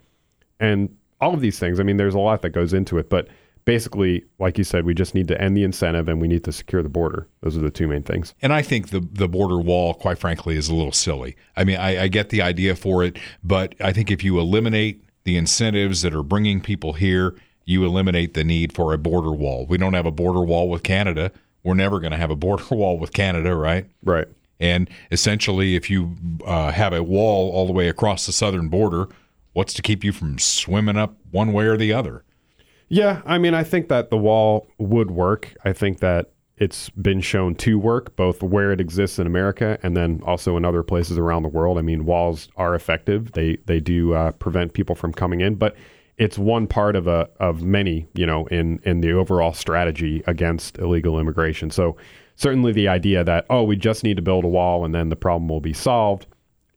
And all of these things, I mean, there's a lot that goes into it, but basically, like you said, we just need to end the incentive and we need to secure the border. Those are the two main things. And I think the the border wall, quite frankly, is a little silly. I mean, I, I get the idea for it, but I think if you eliminate the incentives that are bringing people here, you eliminate the need for a border wall. We don't have a border wall with Canada. We're never going to have a border wall with Canada, right? Right. And essentially, if you uh, have a wall all the way across the southern border, what's to keep you from swimming up one way or the other? Yeah, I mean, I think that the wall would work. I think that it's been shown to work both where it exists in America and then also in other places around the world. I mean, walls are effective. They they do uh, prevent people from coming in, but it's one part of a of many, you know, in in the overall strategy against illegal immigration. So certainly the idea that oh, we just need to build a wall and then the problem will be solved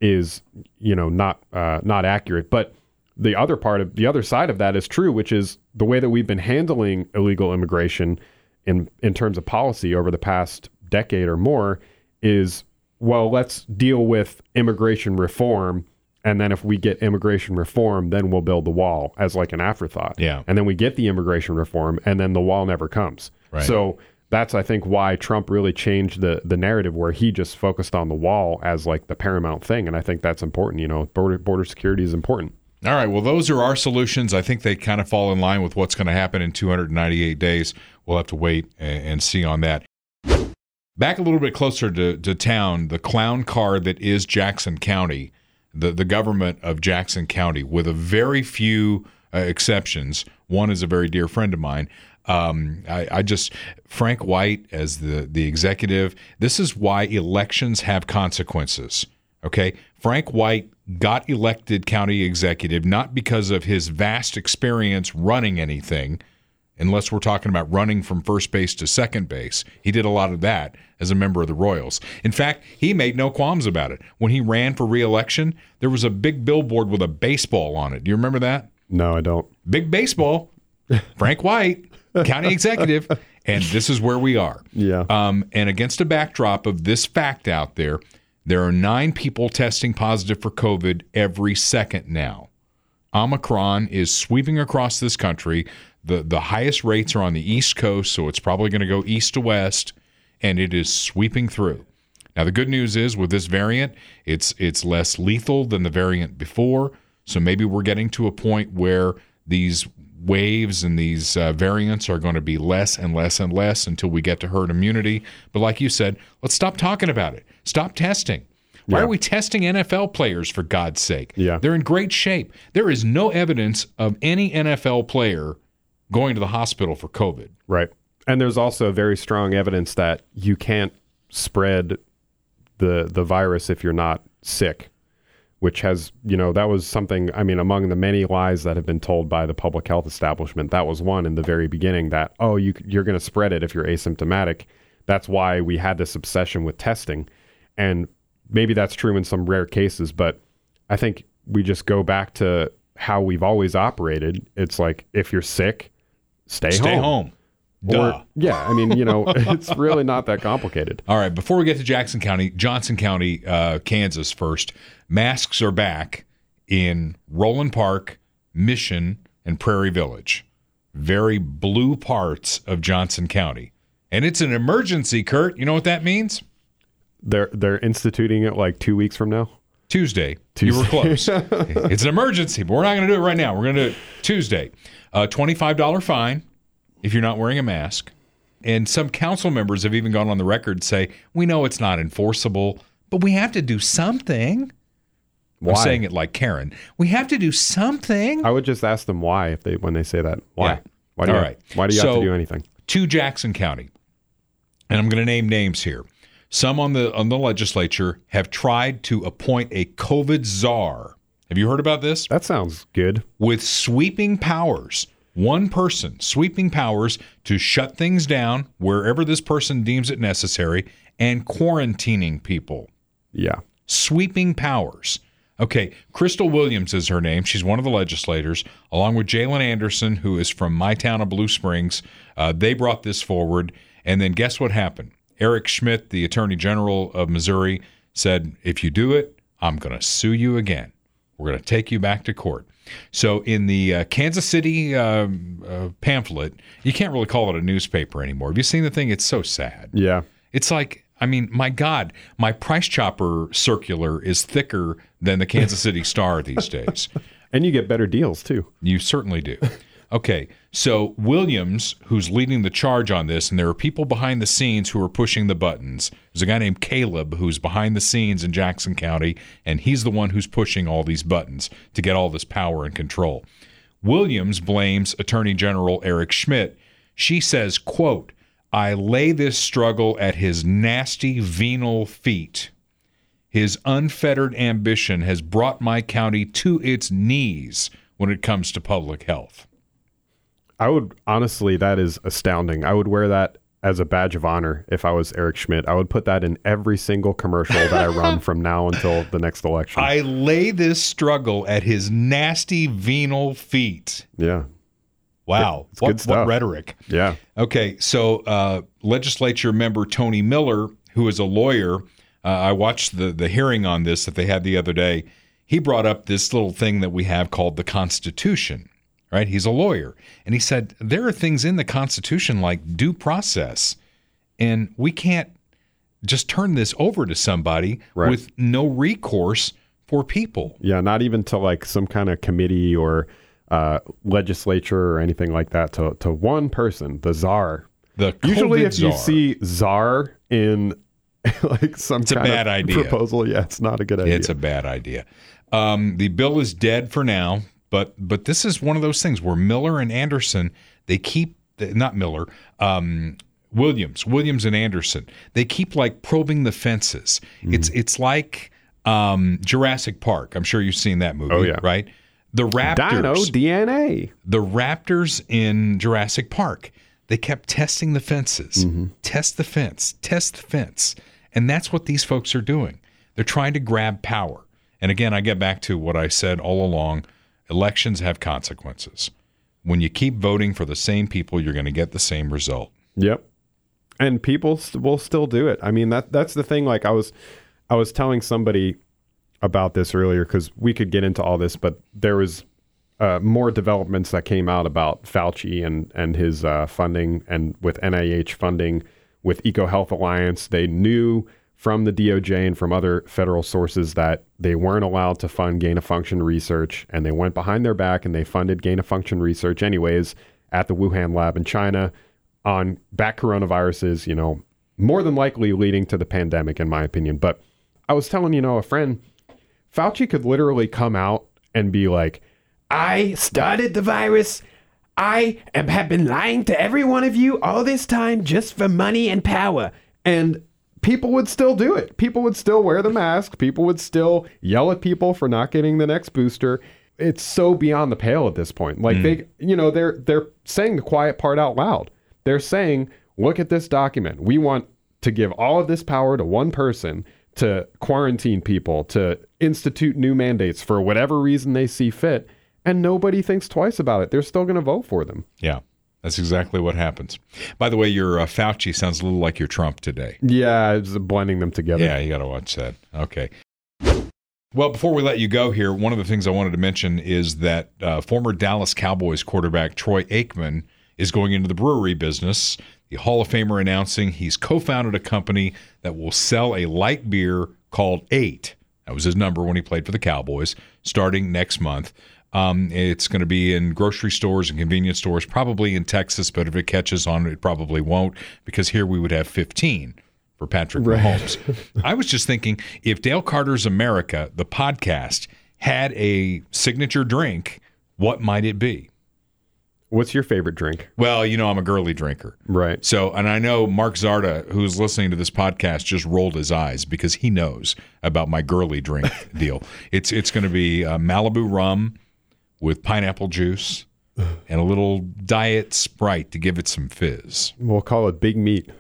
is you know not uh, not accurate. But the other part of the other side of that is true, which is the way that we've been handling illegal immigration in in terms of policy over the past decade or more is well, let's deal with immigration reform And then if we get immigration reform, then we'll build the wall as like an afterthought. Yeah. And then we get the immigration reform, and then the wall never comes. Right. So that's I think why Trump really changed the the narrative where he just focused on the wall as like the paramount thing, and I think that's important. You know, border border security is important. All right. Well, those are our solutions. I think they kind of fall in line with what's going to happen in 298 days. We'll have to wait and, see on that. Back a little bit closer to, to town, the clown car that is Jackson County, the, the government of Jackson County, with a very few uh, exceptions. One is a very dear friend of mine. Um, I, I just Frank White as the the executive. This is why elections have consequences. Okay, Frank White got elected county executive not because of his vast experience running anything, unless we're talking about running from first base to second base. He did a lot of that as a member of the Royals. In fact, he made no qualms about it. When he ran for reelection, there was a big billboard with a baseball on it. Do you remember that? No, I don't. Big baseball. Frank White, county executive, and this is where we are. Yeah. Um, and against a backdrop of this fact out there, there are nine people testing positive for COVID every second now. Omicron is sweeping across this country. The the highest rates are on the East Coast, so it's probably going to go east to west, and it is sweeping through. Now the good news is with this variant, it's it's less lethal than the variant before. So maybe we're getting to a point where these waves and these uh, variants are going to be less and less and less until we get to herd immunity. But like you said, let's stop talking about it. Stop testing. Why are we testing NFL players for God's sake? Yeah. They're in great shape. There is no evidence of any NFL player going to the hospital for COVID. Right. And there's also very strong evidence that you can't spread the the virus if you're not sick, which has, you know, that was something I mean among the many lies that have been told by the public health establishment, that was one in the very beginning that oh, you you're going to spread it if you're asymptomatic. That's why we had this obsession with testing. And maybe that's true in some rare cases, but I think we just go back to how we've always operated. It's like if you're sick, stay, Stay home. home. Or- yeah, I mean, you know, it's really not that complicated. All right, before we get to Jackson County, Johnson County, uh, Kansas first, masks are back in Roeland Park, Mission, and Prairie Village. Very blue parts of Johnson County. And it's an emergency, Kurt. You know what that means? They're they're instituting it like two weeks from now. Tuesday. Tuesday. You were close. it's an emergency, but we're not going to do it right now. We're going to do it Tuesday. Uh, $25 fine if you're not wearing a mask. And some council members have even gone on the record say, we know it's not enforceable, but we have to do something. Why? I'm saying it like Karen. We have to do something. I would just ask them why if they when they say that. Why? Yeah. Why do you All have, right. why do you have to do anything? to Jackson County, and I'm going to name names here. Some on the on the legislature have tried to appoint a COVID czar. Have you heard about this? That sounds good. With sweeping powers, one person sweeping powers to shut things down wherever this person deems it necessary, and quarantining people Yeah. sweeping powers. Okay, Crystal Williams is her name. She's one of the legislators, along with Jalen Anderson, who is from my town of Blue Springs. Uh, they brought this forward. And then guess what happened? Eric Schmitt, the Attorney General of Missouri, said, if you do it, I'm going to sue you again. We're going to take you back to court. So, in the uh, Kansas City um, uh, pamphlet, you can't really call it a newspaper anymore. Have you seen the thing? It's so sad. Yeah. It's like, I mean, my God, my price chopper circular is thicker than the Kansas City Star these days. And you get better deals too. You certainly do. Okay, so Williams, who's leading the charge on this, and there are people behind the scenes who are pushing the buttons. There's a guy named Caleb who's behind the scenes in Jackson County, and he's the one who's pushing all these buttons to get all this power and control. Williams blames Attorney General Eric Schmitt. She says, quote, I lay this struggle at his nasty venal feet. His unfettered ambition has brought my county to its knees when it comes to public health. I would honestly, that is astounding. I would wear that as a badge of honor if I was Eric Schmitt. I would put that in every single commercial that I run from now until the next election. I lay this struggle at his nasty venal feet. yeah. Wow. It's what, good what rhetoric. Yeah. Okay, so uh, legislature member Tony Miller, who is a lawyer, uh, I watched the the hearing on this that they had the other day. he brought up this little thing that we have called the Constitution, right? He's a lawyer. And he said, there are things in the Constitution like due process, and we can't just turn this over to somebody Right. with no recourse for people. Yeah, not even to like some kind of committee or uh, legislature or anything like that. To to one person, the czar. The Usually, COVID if you see czar in like some a kind bad of idea. proposal, yeah, it's not a good idea. It's a bad idea. Um, the bill is dead for now, but but this is one of those things where Miller and Anderson they keep not Miller, um, Williams, Williams and Anderson they keep like probing the fences. Mm-hmm. It's it's like um, Jurassic Park. I'm sure you've seen that movie, Oh, yeah. right? The Raptors, Dino DNA. the Raptors in Jurassic Park, they kept testing the fences. Mm-hmm. Test the fence, test the fence. And that's what these folks are doing. They're trying to grab power. And again, I get back to what I said all along elections have consequences. When you keep voting for the same people, you're going to get the same result. Yep. And people st- will still do it. I mean, that that's the thing. Like I was, I was telling somebody about this earlier because we could get into all this, but there was uh, more developments that came out about Fauci and and his uh, funding and with NIH funding with EcoHealth Alliance. They knew from the DOJ and from other federal sources that they weren't allowed to fund gain of function research, and they went behind their back and they funded gain of function research anyways at the Wuhan lab in China on back coronaviruses. You know, more than likely leading to the pandemic, in my opinion. But I was telling you know a friend, Fauci could literally come out and be like, I started the virus. I am, have been lying to every one of you all this time just for money and power. And people would still do it. People would still wear the mask. People would still yell at people for not getting the next booster. It's so beyond the pale at this point. Like hmm. they, you know, they're they're saying the quiet part out loud. They're saying, "Look at this document. We want to give all of this power to one person to quarantine people, to institute new mandates for whatever reason they see fit." And nobody thinks twice about it. They're still going to vote for them. Yeah, that's exactly what happens. By the way, your uh, Fauci sounds a little like your Trump today. Yeah, it's blending them together. Yeah, you got to watch that. Okay. Well, before we let you go here, one of the things I wanted to mention is that uh, former Dallas Cowboys quarterback Troy Aikman is going into the brewery business. The Hall of Famer announcing he's co founded a company that will sell a light beer called Eight. That was his number when he played for the Cowboys, starting next month. Um, it's going to be in grocery stores and convenience stores, probably in Texas, but if it catches on, it probably won't because here we would have 15 for Patrick Mahomes. I was just thinking if Dale Carter's America, the podcast, had a signature drink, what might it be? What's your favorite drink? Well, you know, I'm a girly drinker. Right. So, and I know Mark Zarda, who's listening to this podcast, just rolled his eyes because he knows about my girly drink deal. It's it's going to be uh, Malibu rum with pineapple juice and a little diet Sprite to give it some fizz. We'll call it Big Meat.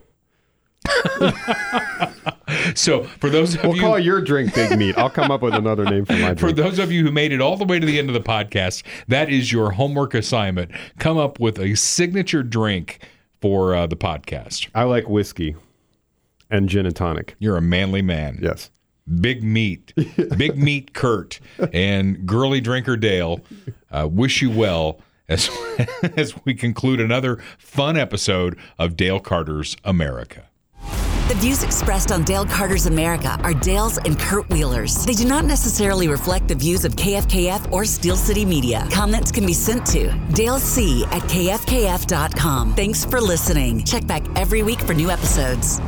So, for those of We'll you call your drink Big Meat. I'll come up with another name for my For those of you who made it all the way to the end of the podcast, that is your homework assignment. Come up with a signature drink for uh, the podcast. I like whiskey and gin and tonic. You're a manly man. Yes. Big meat, big meat Kurt, and girly drinker Dale uh, wish you well as, as we conclude another fun episode of Dale Carter's America. The views expressed on Dale Carter's America are Dale's and Kurt Wheeler's. They do not necessarily reflect the views of KFKF or Steel City Media. Comments can be sent to Dale C at kfkf.com. Thanks for listening. Check back every week for new episodes.